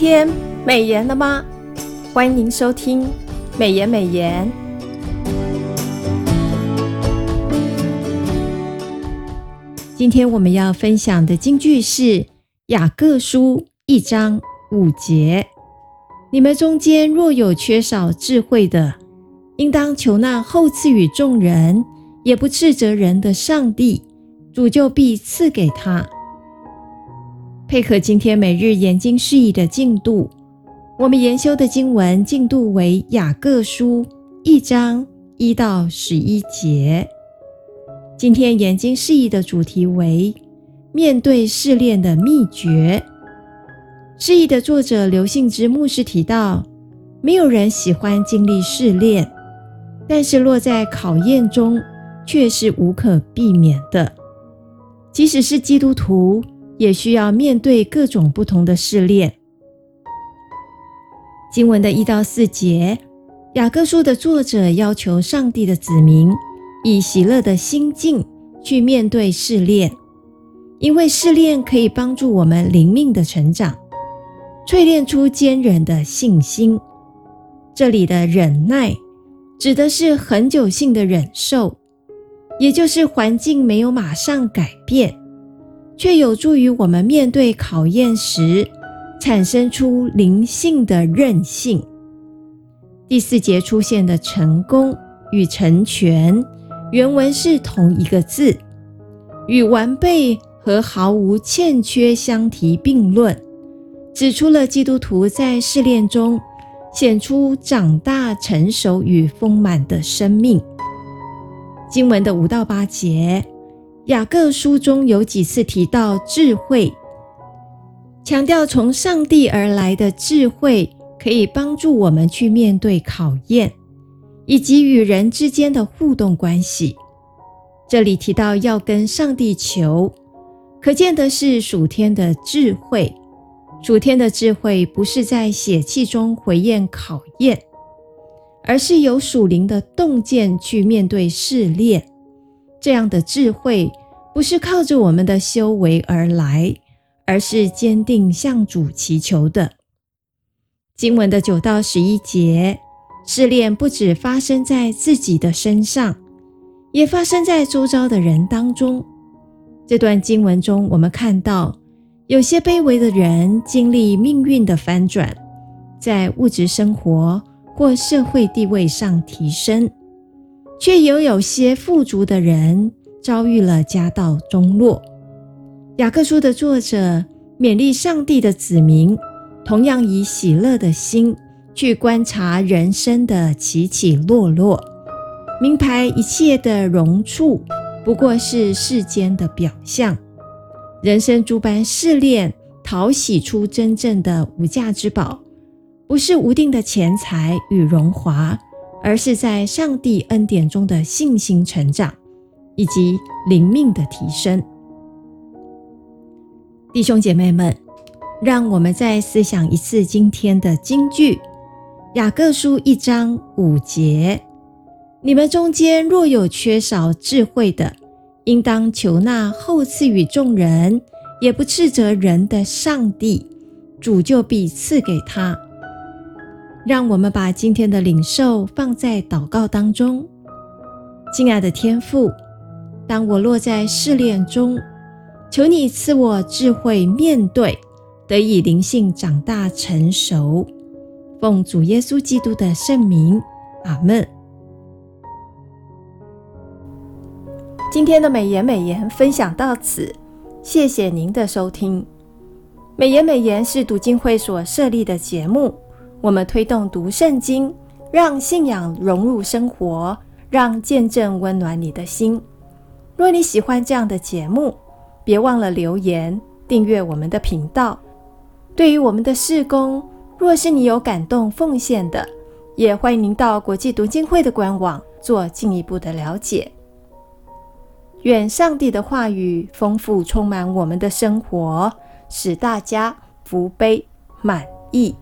天美颜了吗？欢迎收听美颜美颜。今天我们要分享的金句是雅各书一章五节：你们中间若有缺少智慧的，应当求那厚赐与众人，也不斥责人的上帝，主就必赐给他。配合今天每日研经释义的进度，我们研修的经文进度为雅各书一章一到十一节。今天研经释义的主题为面对试炼的秘诀。释义的作者刘信之牧师提到，没有人喜欢经历试炼，但是落在考验中却是无可避免的，即使是基督徒。也需要面对各种不同的试炼。经文的一到四节，雅各书的作者要求上帝的子民以喜乐的心境去面对试炼，因为试炼可以帮助我们灵命的成长，淬炼出坚忍的信心。这里的忍耐，指的是恒久性的忍受，也就是环境没有马上改变。却有助于我们面对考验时，产生出灵性的韧性。第四节出现的“成功”与“成全”，原文是同一个字，与完备和毫无欠缺相提并论，指出了基督徒在试炼中显出长大、成熟与丰满的生命。经文的五到八节。雅各书中有几次提到智慧，强调从上帝而来的智慧可以帮助我们去面对考验，以及与人之间的互动关系。这里提到要跟上帝求，可见的是属天的智慧。属天的智慧不是在血气中回应考验，而是有属灵的洞见去面对试炼。这样的智慧。不是靠着我们的修为而来，而是坚定向主祈求的。经文的九到十一节，试炼不止发生在自己的身上，也发生在周遭的人当中。这段经文中，我们看到有些卑微的人经历命运的翻转，在物质生活或社会地位上提升，却也有，些富足的人。遭遇了家道中落，雅各书的作者勉励上帝的子民，同样以喜乐的心去观察人生的起起落落，明白一切的荣处不过是世间的表象。人生诸般试炼，淘洗出真正的无价之宝，不是无定的钱财与荣华，而是在上帝恩典中的信心成长。以及灵命的提升，弟兄姐妹们，让我们再思想一次今天的金句：雅各书一章五节，你们中间若有缺少智慧的，应当求那厚赐与众人，也不斥责人的上帝，主就必赐给他。让我们把今天的领受放在祷告当中，亲爱的天父。当我落在试炼中，求你赐我智慧面对，得以灵性长大成熟。奉主耶稣基督的圣名，阿门。今天的美言美言分享到此，谢谢您的收听。美言美言是读经会所设立的节目，我们推动读圣经，让信仰融入生活，让见证温暖你的心。若你喜欢这样的节目，别忘了留言订阅我们的频道。对于我们的事工，若是你有感动奉献的，也欢迎您到国际读经会的官网做进一步的了解。愿上帝的话语丰富充满我们的生活，使大家福杯满溢。